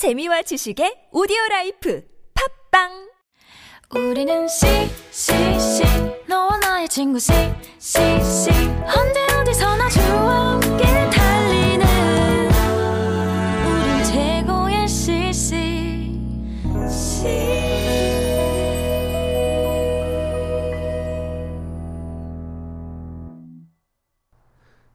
재미와 지식의 오디오 life 팟빵! 우리는 CCC 너와 나의 친구 CCC. 언제 어디서나 좋아 함께 달리는 우린 최고의 CC.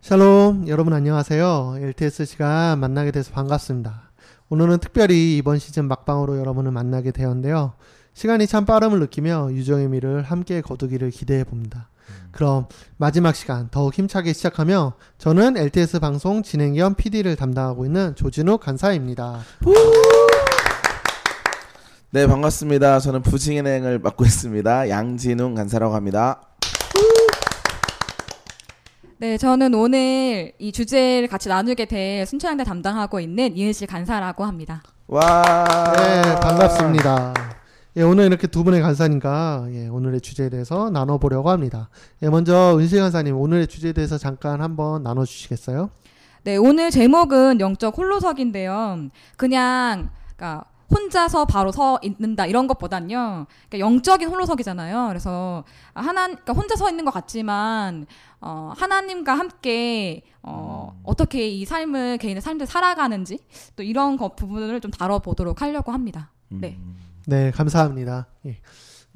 샬롬 여러분 안녕하세요. LTS 시간 만나게 돼서 반갑습니다 오늘은 특별히 이번 시즌 막방으로 여러분을 만나게 되었는데요 시간이 참 빠름을 느끼며 유정의 미를 함께 거두기를 기대해 봅니다 그럼 마지막 시간 더욱 힘차게 시작하며 저는 LTS 방송 진행 겸 PD를 담당하고 있는 조진욱 간사입니다 네 반갑습니다. 저는 부진행을 맡고 있습니다. 양진웅 간사라고 합니다. 네, 저는 오늘 이 주제를 같이 나누게 될 순천향대 담당하고 있는 이은실 간사라고 합니다. 와. 네 반갑습니다 예, 오늘 이렇게 두 분의 간사님과 예, 오늘의 주제에 대해서 나눠보려고 합니다 예, 먼저 은실 간사님 오늘의 주제에 대해서 잠깐 한번 나눠주시겠어요? 네, 오늘 제목은 영적 홀로서기인데요. 그냥 그러니까 혼자서 바로 서 있는다 이런 것보단요. 그러니까 영적인 홀로서기잖아요. 그래서 하나 그러니까 혼자 서 있는 것 같지만 어, 하나님과 함께 어, 어떻게 이 삶을 개인의 삶을 살아가는지 또 이런 것 부분을 좀 다뤄보도록 하려고 합니다. 네. 네, 감사합니다. 예.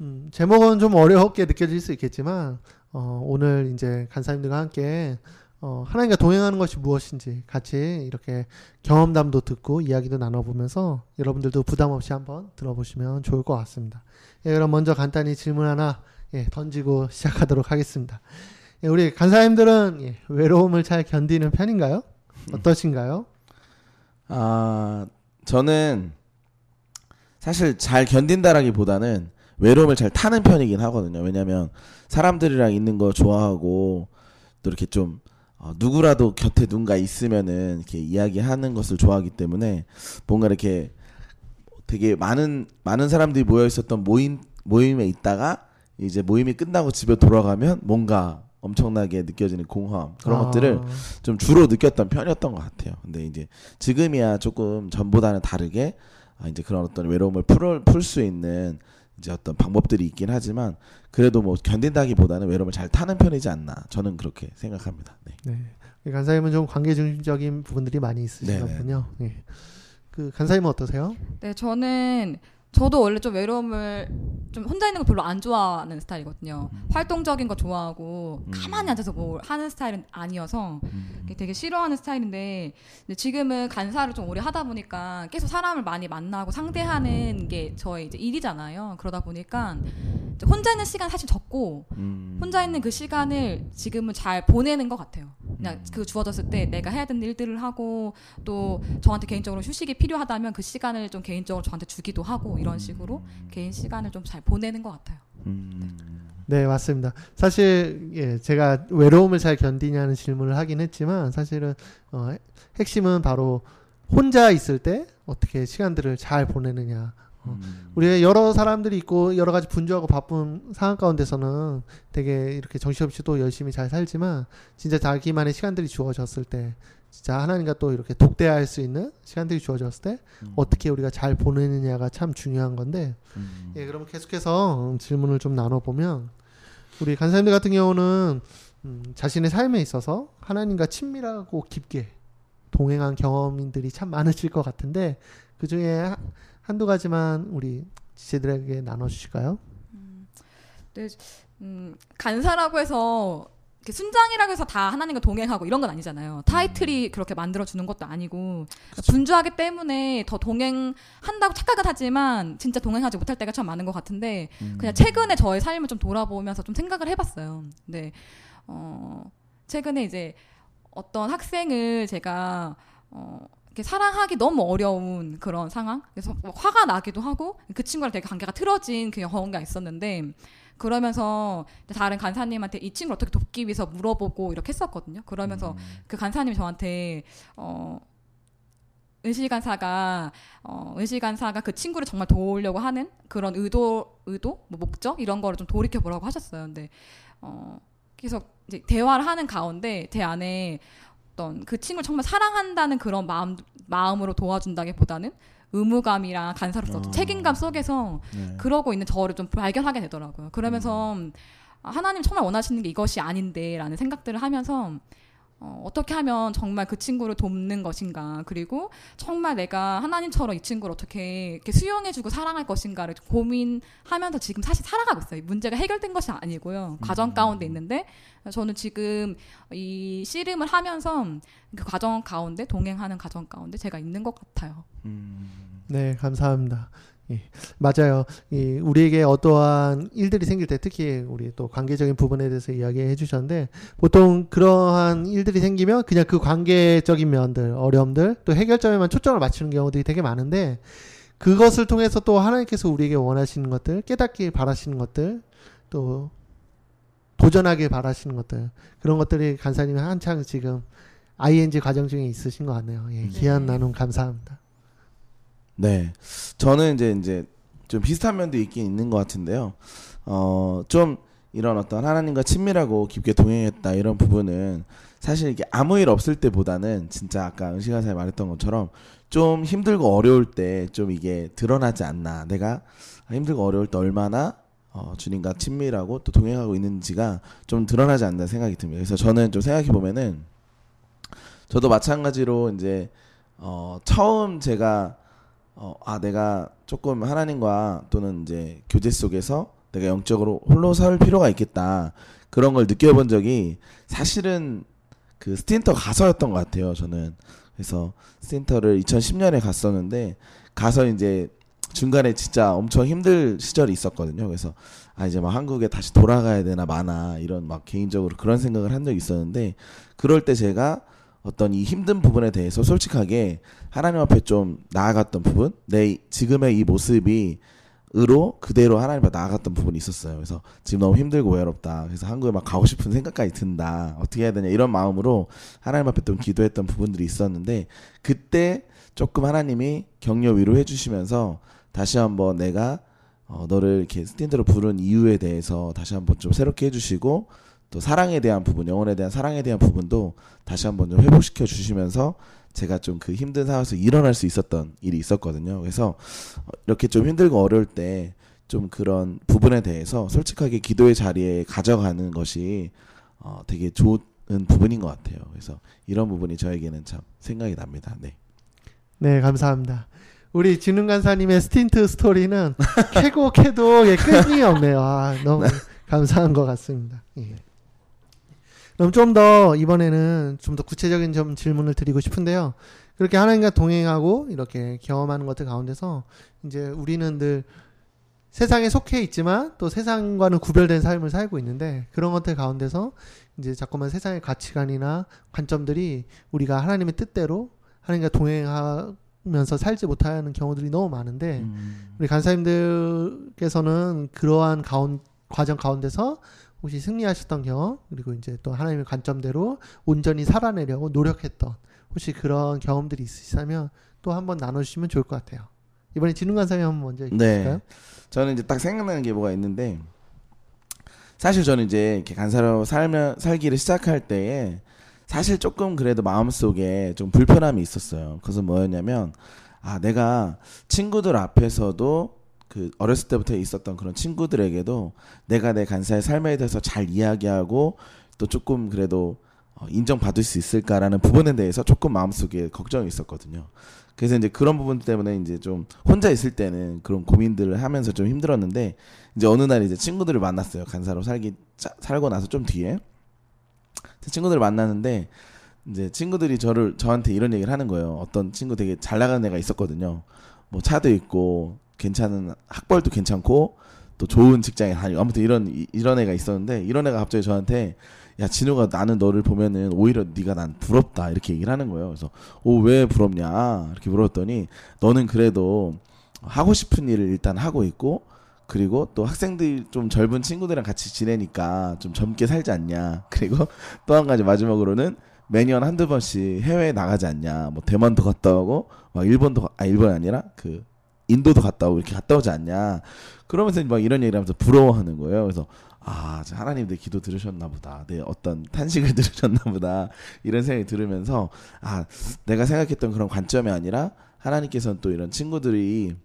음, 제목은 좀 어렵게 느껴질 수 있겠지만, 어, 오늘 이제 간사님들과 함께, 어, 하나님과 동행하는 것이 무엇인지 같이 이렇게 경험담도 듣고 이야기도 나눠보면서 여러분들도 부담 없이 한번 들어보시면 좋을 것 같습니다. 예, 그럼 먼저 간단히 질문 하나, 예, 던지고 시작하도록 하겠습니다. 예, 우리 간사님들은 예, 외로움을 잘 견디는 편인가요? 어떠신가요? 아 저는 사실 잘 견딘다라기보다는 외로움을 잘 타는 편이긴 하거든요. 왜냐면 사람들이랑 있는 거 좋아하고 또 이렇게 좀 어, 누구라도 곁에 누군가 있으면은 이렇게 이야기하는 것을 좋아하기 때문에 뭔가 이렇게 되게 많은 많은 사람들이 모여 있었던 모임 모임에 있다가 이제 모임이 끝나고 집에 돌아가면 뭔가 엄청나게 느껴지는 공허함 그런 아, 것들을 좀 주로 느꼈던 편이었던 것 같아요. 근데 이제 지금이야 조금 전보다는 다르게 아, 이제 그런 어떤 외로움을 풀수 있는 이제 어떤 방법들이 있긴 하지만 그래도 뭐 견딘다기보다는 외로움을 잘 타는 편이지 않나 저는 그렇게 생각합니다. 네. 네. 간사님은 좀 관계 중심적인 부분들이 많이 네네. 있으시군요. 예. 그 간사님은 어떠세요? 네, 저는 저도 원래 좀 외로움을 좀 혼자 있는 거 별로 안 좋아하는 스타일이거든요. 활동적인 거 좋아하고 음. 가만히 앉아서 뭘 하는 스타일은 아니어서 음. 되게 싫어하는 스타일인데 지금은 간사를 좀 오래 하다 보니까 계속 사람을 많이 만나고 상대하는 게 저의 이제 일이잖아요. 그러다 보니까 혼자 있는 시간 사실 적고 음. 혼자 있는 그 시간을 지금은 잘 보내는 것 같아요. 그냥 음. 그 주어졌을 때 내가 해야 되는 일들을 하고 또 저한테 개인적으로 휴식이 필요하다면 그 시간을 좀 개인적으로 저한테 주기도 하고 이런 식으로 개인 시간을 좀 잘 보내는 것 같아요. 음. 네, 맞습니다. 사실 예, 제가 외로움을 잘 견디냐는 질문을 하긴 했지만 사실은 어, 핵심은 바로 혼자 있을 때 어떻게 시간들을 잘 보내느냐. 어, 음. 우리가 여러 사람들이 있고 여러 가지 분주하고 바쁜 상황 가운데서는 되게 이렇게 정신없이 또 열심히 잘 살지만 진짜 자기만의 시간들이 주어졌을 때 진짜 하나님과 또 이렇게 독대할 수 있는 시간들이 주어졌을 때 음. 어떻게 우리가 잘 보내느냐가 참 중요한 건데 음. 예, 그럼 계속해서 음, 질문을 좀 나눠보면 우리 간사님들 같은 경우는 음, 자신의 삶에 있어서 하나님과 친밀하고 깊게 동행한 경험인들이 참 많으실 것 같은데 그 중에 한두 가지만 우리 지체들에게 나눠주실까요? 음, 간사라고 해서 순장이라고 해서 다 하나님과 동행하고 이런 건 아니잖아요. 타이틀이 그렇게 만들어 주는 것도 아니고 분주하기 때문에 더 동행한다고 착각은 하지만 진짜 동행하지 못할 때가 참 많은 것 같은데 음. 그냥 최근에 저의 삶을 좀 돌아보면서 좀 생각을 해봤어요. 근데 어, 최근에 이제 어떤 학생을 제가 어, 사랑하기 너무 어려운 그런 상황. 그래서 막 화가 나기도 하고 그 친구랑 되게 관계가 틀어진 그 경우가 있었는데 그러면서 다른 간사님한테 이 친구를 어떻게 돕기 위해서 물어보고 이렇게 했었거든요. 그러면서 그 간사님이 저한테 어 은실 간사가 어 은실 간사가 그 친구를 정말 도우려고 하는 그런 의도 의도 뭐 목적 이런 거를 좀 돌이켜 보라고 하셨어요. 근데 어 계속 이제 대화를 하는 가운데 제 안에 어떤 그 친구를 정말 사랑한다는 그런 마음 마음으로 도와준다기보다는 의무감이랑 간사로서 어. 책임감 속에서 네. 그러고 있는 저를 좀 발견하게 되더라고요. 그러면서 아, 하나님 정말 원하시는 게 이것이 아닌데라는 생각들을 하면서 어, 어떻게 하면 정말 그 친구를 돕는 것인가 그리고 정말 내가 하나님처럼 이 친구를 어떻게 이렇게 수용해주고 사랑할 것인가를 고민하면서 지금 사실 살아가고 있어요. 문제가 해결된 것이 아니고요. 과정 가운데 있는데 저는 지금 이 씨름을 하면서 그 과정 가운데 동행하는 과정 가운데 제가 있는 것 같아요. 음, 네, 감사합니다. 예, 맞아요. 이 우리에게 어떠한 일들이 생길 때 특히 우리 또 관계적인 부분에 대해서 이야기해 주셨는데 보통 그러한 일들이 생기면 그냥 그 관계적인 면들, 어려움들, 또 해결점에만 초점을 맞추는 경우들이 되게 많은데 그것을 통해서 또 하나님께서 우리에게 원하시는 것들, 깨닫길 바라시는 것들, 또 도전하길 바라시는 것들 그런 것들이 간사님이 한창 지금 ING 과정 중에 있으신 것 같네요. 예, 귀한 네. 나눔 감사합니다. 네. 저는 이제 이제 좀 비슷한 면도 있긴 있는 것 같은데요. 어, 좀 이런 어떤 하나님과 친밀하고 깊게 동행했다 이런 부분은 사실 이게 아무 일 없을 때보다는 진짜 아까 은시간사에 말했던 것처럼 좀 힘들고 어려울 때 좀 이게 드러나지 않나. 내가 힘들고 어려울 때 얼마나 어, 주님과 친밀하고 또 동행하고 있는지가 좀 드러나지 않나 생각이 듭니다. 그래서 저는 좀 생각해 보면은 저도 마찬가지로 이제 어, 처음 제가 어, 아, 내가 조금 하나님과 또는 이제 교제 속에서 내가 영적으로 홀로 설 필요가 있겠다. 그런 걸 느껴본 적이 사실은 그 스틴터 가서였던 것 같아요, 저는. 그래서 스틴터를 2010년에 갔었는데, 가서 이제 중간에 진짜 엄청 힘들 시절이 있었거든요. 그래서 아, 이제 막 한국에 다시 돌아가야 되나 마나 이런 막 개인적으로 그런 생각을 한 적이 있었는데, 그럴 때 제가 어떤 이 힘든 부분에 대해서 솔직하게 하나님 앞에 좀 나아갔던 부분, 내 지금의 이 모습이 으로 그대로 하나님 앞에 나아갔던 부분이 있었어요. 그래서 지금 너무 힘들고 외롭다. 그래서 한국에 막 가고 싶은 생각까지 든다. 어떻게 해야 되냐 이런 마음으로 하나님 앞에 좀 기도했던 부분들이 있었는데 그때 조금 하나님이 격려 위로해 주시면서 다시 한번 내가 어, 너를 이렇게 스탠드로 부른 이유에 대해서 다시 한번 좀 새롭게 해주시고 또 사랑에 대한 부분, 영혼에 대한 사랑에 대한 부분도 다시 한번 좀 회복시켜 주시면서 제가 좀 그 힘든 상황에서 일어날 수 있었던 일이 있었거든요. 그래서 어, 이렇게 좀 힘들고 어려울 때 좀 그런 부분에 대해서 솔직하게 기도의 자리에 가져가는 것이 어, 되게 좋은 부분인 것 같아요. 그래서 이런 부분이 저에게는 참 생각이 납니다. 네. 네, 감사합니다. 우리 진흥 간사님의 STINT 스토리는 캐고 캐도 예, 끝이 없네요. 아, 너무 감사한 것 같습니다. 예. 그럼 좀 더 이번에는 좀 더 구체적인 좀 질문을 드리고 싶은데요. 그렇게 하나님과 동행하고 이렇게 경험하는 것들 가운데서 이제 우리는 늘 세상에 속해 있지만 또 세상과는 구별된 삶을 살고 있는데 그런 것들 가운데서 이제 자꾸만 세상의 가치관이나 관점들이 우리가 하나님의 뜻대로 하나님과 동행하면서 살지 못하는 경우들이 너무 많은데 음. 우리 간사님들께서는 그러한 가운, 과정 가운데서 혹시 승리하셨던 경험 그리고 이제 또 하나님의 관점대로 온전히 살아내려고 노력했던 혹시 그런 경험들이 있으시다면 또 한번 나눠주시면 좋을 것 같아요. 이번에 진흥 간사님 한번 먼저 네. 해주실까요? 저는 이제 딱 생각나는 게 뭐가 있는데 사실 저는 이제 이렇게 간사로 살면 살기를 시작할 때에 사실 조금 그래도 마음속에 좀 불편함이 있었어요. 그래서 뭐였냐면 아 내가 친구들 앞에서도 그 어렸을 때부터 있었던 그런 친구들에게도 내가 내 간사의 삶에 대해서 잘 이야기하고 또 조금 그래도 어, 인정받을 수 있을까라는 부분에 대해서 조금 마음속에 걱정이 있었거든요. 그래서 이제 그런 부분 때문에 이제 좀 혼자 있을 때는 그런 고민들을 하면서 좀 힘들었는데 이제 어느 날 이제 친구들을 만났어요. 간사로 살기 짜- 살고 나서 좀 뒤에 친구들을 만났는데 이제 친구들이 저를 저한테 이런 얘기를 하는 거예요. 어떤 친구 되게 잘 나가는 애가 있었거든요. 뭐 차도 있고 괜찮은 학벌도 괜찮고 또 좋은 직장에 다니고 아무튼 이런 이- 이런 애가 있었는데 이런 애가 갑자기 저한테 야 진우가 나는 너를 보면은 오히려 네가 난 부럽다 이렇게 얘기를 하는 거예요. 그래서 오 왜 부럽냐? 이렇게 물었더니 너는 그래도 하고 싶은 일을 일단 하고 있고 그리고 또 학생들 좀 젊은 친구들이랑 같이 지내니까 좀 젊게 살지 않냐? 그리고 또 한 가지 마지막으로는 매년 한두 번씩 해외에 나가지 않냐? 뭐 대만도 갔다 오고 막 일본도 가- 아 일본이 아니라 그 인도도 갔다 오고 이렇게 갔다 오지 않냐 그러면서 막 이런 얘기를 하면서 부러워하는 거예요 그래서 아, 저 하나님 내 기도 들으셨나 보다. 내 어떤 탄식을 들으셨나 보다. 이런 생각이 들으면서 아, 내가 생각했던 그런 관점이 아니라 하나님께서는 또 이런 친구들이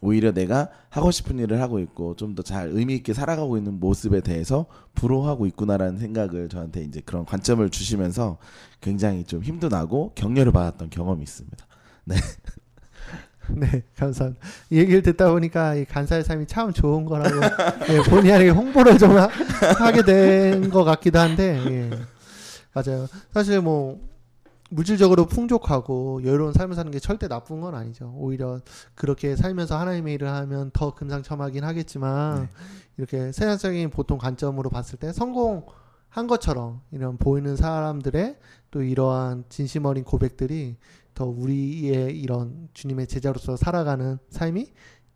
오히려 내가 하고 싶은 일을 하고 있고 좀 더 잘 의미 있게 살아가고 있는 모습에 대해서 부러워하고 있구나라는 생각을 저한테 이제 그런 관점을 주시면서 굉장히 좀 힘도 나고 격려를 받았던 경험이 있습니다. 네, 감사합니다. 이 얘기를 듣다 보니까 이 간사의 삶이 참 좋은 거라고 예, 본의 아니게 홍보를 좀 하, 게 된 것 같기도 한데 예, 맞아요. 사실 뭐 물질적으로 풍족하고 여유로운 삶을 사는 게 절대 나쁜 건 아니죠. 오히려 그렇게 살면서 하나님의 일을 하면 더 금상첨화긴 하겠지만 네. 이렇게 세상적인 보통 관점으로 봤을 때 성공 한 것처럼 이런 보이는 사람들의 또 이러한 진심 어린 고백들이 더 우리의 이런 주님의 제자로서 살아가는 삶이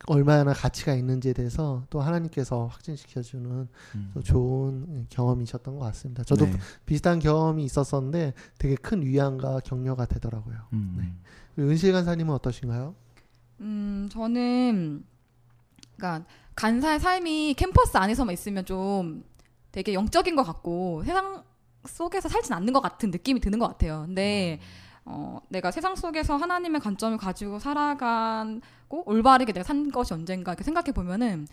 얼마나 가치가 있는지에 대해서 또 하나님께서 확증시켜주는 음. 또 좋은 경험이셨던 것 같습니다. 저도 네. 비슷한 경험이 있었었는데 되게 큰 위안과 격려가 되더라고요. 음. 네. 은실 간사님은 어떠신가요? 음, 저는 그러니까 간사의 삶이 캠퍼스 안에서만 있으면 좀 되게 영적인 것 같고 세상 속에서 살진 않는 것 같은 느낌이 드는 것 같아요. 근데 어, 내가 세상 속에서 하나님의 관점을 가지고 살아가고 올바르게 내가 산 것이 언젠가 이렇게 생각해 보면은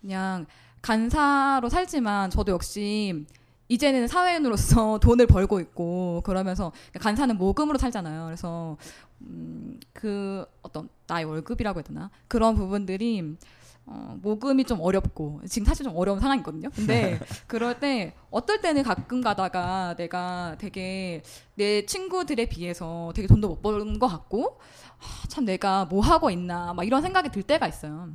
그냥 간사로 살지만 저도 역시 이제는 사회인으로서 돈을 벌고 있고 그러면서 간사는 모금으로 살잖아요. 그래서 음, 그 어떤 나의 월급이라고 해야 되나 그런 부분들이 어, 모금이 좀 어렵고 지금 사실 좀 어려운 상황이거든요. 근데 그럴 때 어떨 때는 가끔 가다가 내가 되게 내 친구들에 비해서 되게 돈도 못 버는 것 같고 아, 참 내가 뭐 하고 있나 막 이런 생각이 들 때가 있어요.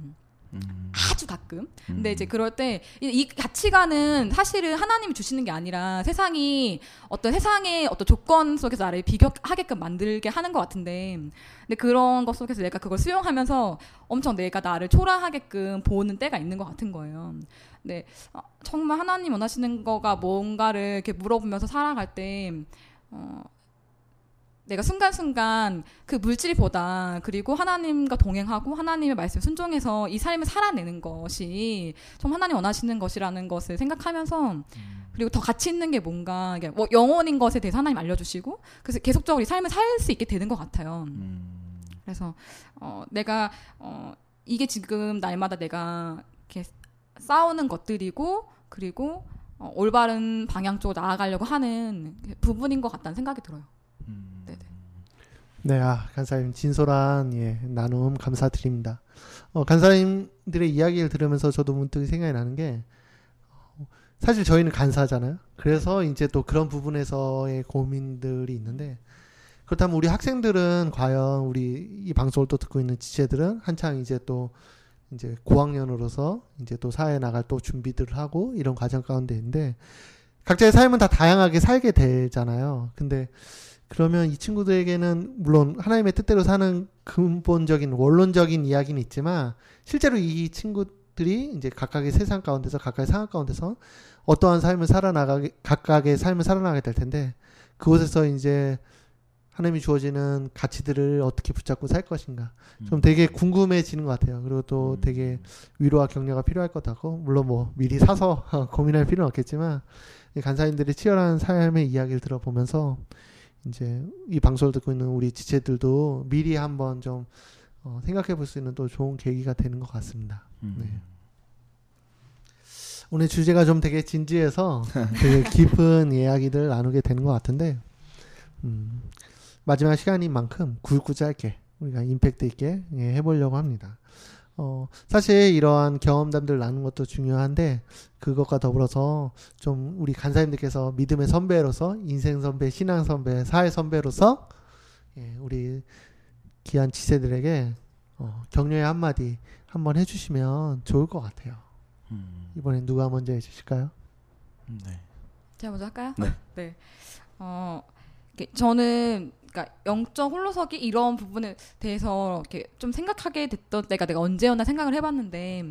음. 아주 가끔. 근데 음. 이제 그럴 때 이 가치관은 사실은 하나님이 주시는 게 아니라 세상이 어떤 세상의 어떤 조건 속에서 나를 비교하게끔 만들게 하는 것 같은데 근데 그런 것 속에서 내가 그걸 수용하면서 엄청 내가 나를 초라하게끔 보는 때가 있는 것 같은 거예요. 근데 어, 정말 하나님 원하시는 거가 뭔가를 이렇게 물어보면서 살아갈 때 어, 내가 순간순간 그 물질보다 그리고 하나님과 동행하고 하나님의 말씀 순종해서 이 삶을 살아내는 것이 좀 하나님 원하시는 것이라는 것을 생각하면서 그리고 더 가치 있는 게 뭔가 이게 뭐 영혼인 것에 대해서 하나님 알려주시고 그래서 계속적으로 이 삶을 살 수 있게 되는 것 같아요. 음. 그래서 어, 내가 어, 이게 지금 날마다 내가 이렇게 싸우는 것들이고 그리고 어, 올바른 방향 쪽으로 나아가려고 하는 부분인 것 같다는 생각이 들어요. 네, 아, 간사님 진솔한 예, 나눔 감사드립니다. 어, 간사님들의 이야기를 들으면서 저도 문득 생각이 나는 게 어, 사실 저희는 간사잖아요. 그래서 이제 또 그런 부분에서의 고민들이 있는데 그렇다면 우리 학생들은 과연 우리 이 방송을 또 듣고 있는 지체들은 한창 이제 또 이제 고학년으로서 이제 또 사회에 나갈 또 준비들을 하고 이런 과정 가운데 있는데 각자의 삶은 다 다양하게 살게 되잖아요. 근데 그러면 이 친구들에게는 물론 하나님의 뜻대로 사는 근본적인 원론적인 이야기는 있지만 실제로 이 친구들이 이제 각각의 세상 가운데서 각각의 상황 가운데서 어떠한 삶을 살아나가게 각각의 삶을 살아나게 될 텐데 그곳에서 이제 하나님이 주어지는 가치들을 어떻게 붙잡고 살 것인가 좀 되게 궁금해지는 것 같아요. 그리고 또 음. 되게 위로와 격려가 필요할 것 같고 물론 뭐 미리 사서 고민할 필요는 없겠지만 이 간사님들의 치열한 삶의 이야기를 들어보면서 이제 이 방송을 듣고 있는 우리 지체들도 미리 한번 좀 어, 생각해 볼 수 있는 또 좋은 계기가 되는 것 같습니다. 음. 네. 오늘 주제가 좀 되게 진지해서 되게 깊은 이야기들 나누게 되는 것 같은데 음, 마지막 시간인 만큼 굵고 짧게 우리가 임팩트 있게 예, 해보려고 합니다. 어, 사실 이러한 경험담들 나누는 것도 중요한데 그것과 더불어서 좀 우리 간사님들께서 믿음의 선배로서 인생 선배, 신앙 선배, 사회 선배로서 예, 우리 귀한 지세들에게 어, 격려의 한마디 한번 해주시면 좋을 것 같아요. 음. 이번엔 누가 먼저 해주실까요? 음, 네. 제가 먼저 할까요? 네. 네. 어, 저는 그러니까 영적 홀로서기 이런 부분에 대해서 이렇게 좀 생각하게 됐던 때가 내가 언제였나 생각을 해봤는데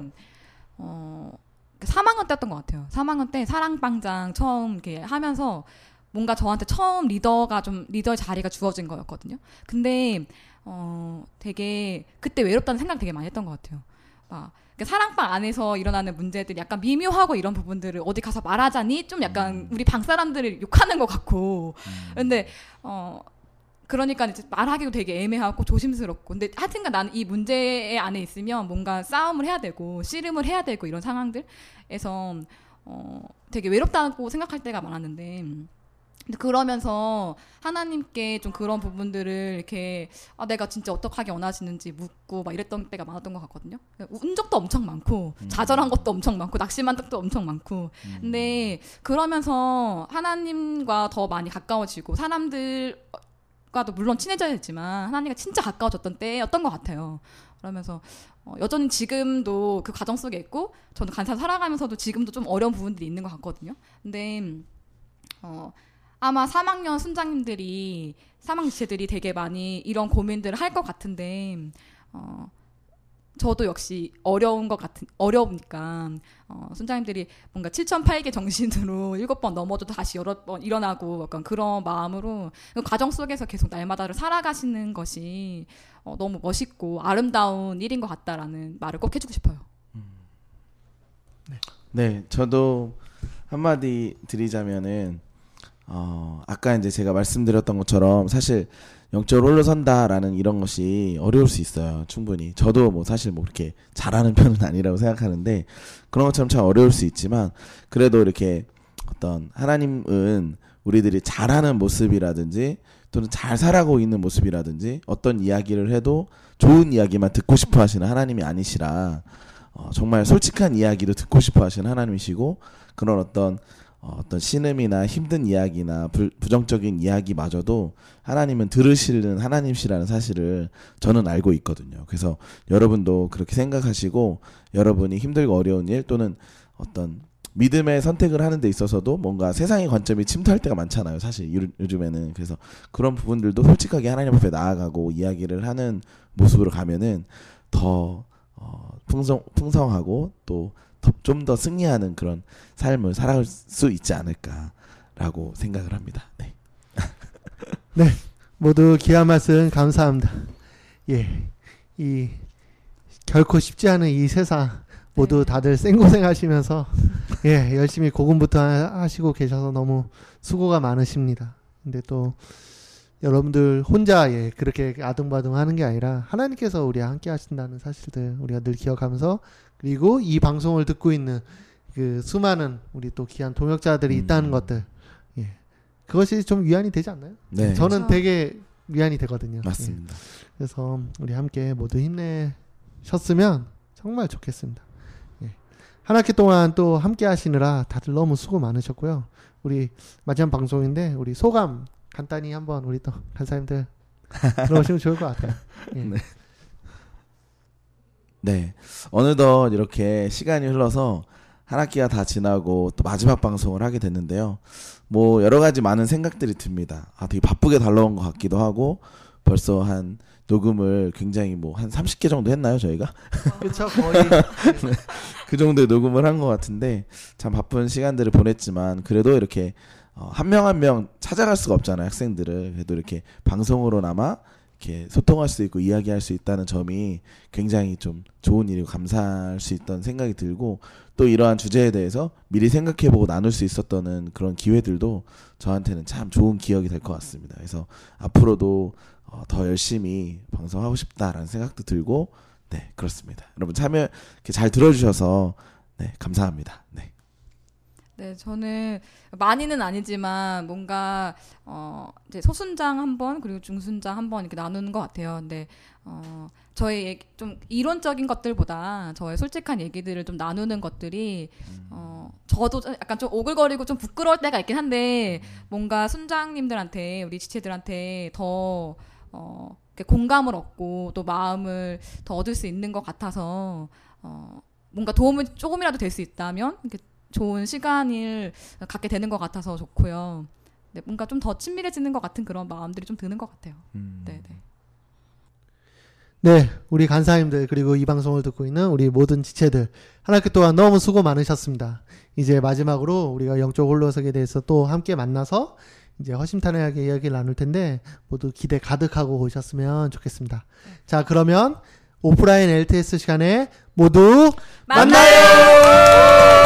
어, 3학년 때였던 것 같아요. 3학년 때 사랑방장 처음 이렇게 하면서 뭔가 저한테 처음 리더가 좀 리더의 자리가 주어진 거였거든요. 근데 어, 되게 그때 외롭다는 생각 되게 많이 했던 것 같아요. 막 그러니까 사랑방 안에서 일어나는 문제들이 약간 미묘하고 이런 부분들을 어디 가서 말하자니 좀 약간 음. 우리 방 사람들을 욕하는 것 같고 음. 근데 어 그러니까 이제 말하기도 되게 애매하고 조심스럽고. 근데 하여튼간 나는 이 문제 안에 있으면 뭔가 싸움을 해야 되고 씨름을 해야 되고 이런 상황들에서 어 되게 외롭다고 생각할 때가 많았는데. 그러면서 하나님께 좀 그런 부분들을 이렇게 아 내가 진짜 어떻게 하기 원하시는지 묻고 막 이랬던 때가 많았던 것 같거든요. 운 적도 엄청 많고 좌절한 것도 엄청 많고 낙심한 적도 엄청 많고. 근데 그러면서 하나님과 더 많이 가까워지고 사람들 과도 물론 친해져야 했지만 하나님과 진짜 가까워졌던 때였던 것 같아요. 그러면서 어, 여전히 지금도 그 과정 속에 있고 저는 간사 살아가면서도 지금도 좀 어려운 부분들이 있는 것 같거든요. 근데 어, 아마 3학년 순장님들이 3학년 지체들이 되게 많이 이런 고민들을 할 것 같은데 어, 저도 역시 어려운 것 같은 어려우니까 어, 순장님들이 뭔가 7,008개 정신으로 일곱 번 넘어져도 다시 여러 번 일어나고 약간 그런 마음으로 그 과정 속에서 계속 날마다를 살아가시는 것이 어, 너무 멋있고 아름다운 일인 것 같다라는 말을 꼭 해주고 싶어요. 네, 저도 한마디 드리자면은 어, 아까 이제 제가 말씀드렸던 것처럼 사실 영적으로 올라선다라는 이런 것이 어려울 수 있어요. 충분히. 저도 뭐 사실 뭐 그렇게 잘하는 편은 아니라고 생각하는데 그런 것처럼 참 어려울 수 있지만 그래도 이렇게 어떤 하나님은 우리들이 잘하는 모습이라든지 또는 잘 살아가고 있는 모습이라든지 어떤 이야기를 해도 좋은 이야기만 듣고 싶어 하시는 하나님이 아니시라 어, 정말 솔직한 이야기도 듣고 싶어 하시는 하나님이시고 그런 어떤 어, 어떤 신음이나 힘든 이야기나 불, 부정적인 이야기마저도 하나님은 들으시는 하나님이시라는 사실을 저는 알고 있거든요. 그래서 여러분도 그렇게 생각하시고 여러분이 힘들고 어려운 일 또는 어떤 믿음의 선택을 하는 데 있어서도 뭔가 세상의 관점이 침투할 때가 많잖아요. 사실 요- 요즘에는 그래서 그런 부분들도 솔직하게 하나님 앞에 나아가고 이야기를 하는 모습으로 가면은 더 어, 풍성 풍성하고 또 좀 더 승리하는 그런 삶을 살아갈 수 있지 않을까라고 생각을 합니다. 네. 모두 귀한 말씀 감사합니다. 예. 이 결코 쉽지 않은 이 세상 모두 다들 생고생 하시면서 예, 열심히 고군부터 하- 하시고 계셔서 너무 수고가 많으십니다. 근데 또 여러분들 혼자 예, 그렇게 아둥바둥 하는 게 아니라 하나님께서 우리와 함께 하신다는 사실들 우리가 늘 기억하면서 그리고 이 방송을 듣고 있는 그 수많은 우리 또 귀한 동역자들이 음. 있다는 것들 예. 그것이 좀 위안이 되지 않나요? 네. 저는 그렇죠. 되게 위안이 되거든요. 예. 맞습니다. 그래서 우리 함께 모두 힘내셨으면 정말 좋겠습니다. 예. 한 학기 동안 또 함께 하시느라 다들 너무 수고 많으셨고요. 우리 마지막 방송인데 우리 소감 간단히 한번 우리 또 간사님들 들어오시면 좋을 것 같아요. 예. 네. 네. 어느덧 이렇게 시간이 흘러서 한 학기가 다 지나고 또 마지막 방송을 하게 됐는데요. 뭐 여러 가지 많은 생각들이 듭니다. 아, 되게 바쁘게 달려온 것 같기도 하고 벌써 한 녹음을 굉장히 뭐 한 30개 정도 했나요, 저희가? 그렇죠 거의 그 정도의 녹음을 한 것 같은데 참 바쁜 시간들을 보냈지만 그래도 이렇게 어, 한명 한 명 찾아갈 수가 없잖아요 학생들을 그래도 이렇게 방송으로나마 이렇게 소통할 수 있고 이야기할 수 있다는 점이 굉장히 좀 좋은 일이고 감사할 수 있다는 생각이 들고 또 이러한 주제에 대해서 미리 생각해보고 나눌 수 있었던 그런 기회들도 저한테는 참 좋은 기억이 될 것 같습니다. 그래서 앞으로도 어, 더 열심히 방송하고 싶다라는 생각도 들고 네 그렇습니다. 여러분 참여 이렇게 잘 들어주셔서 네 감사합니다. 네. 네, 저는 많이는 아니지만 뭔가 어 이제 소순장 한 번 그리고 중순장 한 번 이렇게 나누는 것 같아요. 근데 어 저의 얘기, 좀 이론적인 것들보다 저의 솔직한 얘기들을 좀 나누는 것들이 어 저도 좀 약간 좀 오글거리고 좀 부끄러울 때가 있긴 한데 뭔가 순장님들한테 우리 지체들한테 더 어, 공감을 얻고 또 마음을 더 얻을 수 있는 것 같아서 어, 뭔가 도움이 조금이라도 될 수 있다면 이렇게 좋은 시간을 갖게 되는 것 같아서 좋고요. 네, 뭔가 좀 더 친밀해지는 것 같은 그런 마음들이 좀 드는 것 같아요. 음. 네, 네. 네, 우리 간사님들 그리고 이 방송을 듣고 있는 우리 모든 지체들 한 학기 동안 너무 수고 많으셨습니다. 이제 마지막으로 우리가 영적 홀로석에 대해서 또 함께 만나서 이제 허심탄회하게 이야기를 나눌 텐데 모두 기대 가득하고 오셨으면 좋겠습니다. 자, 그러면 오프라인 LTS 시간에 모두 만나요!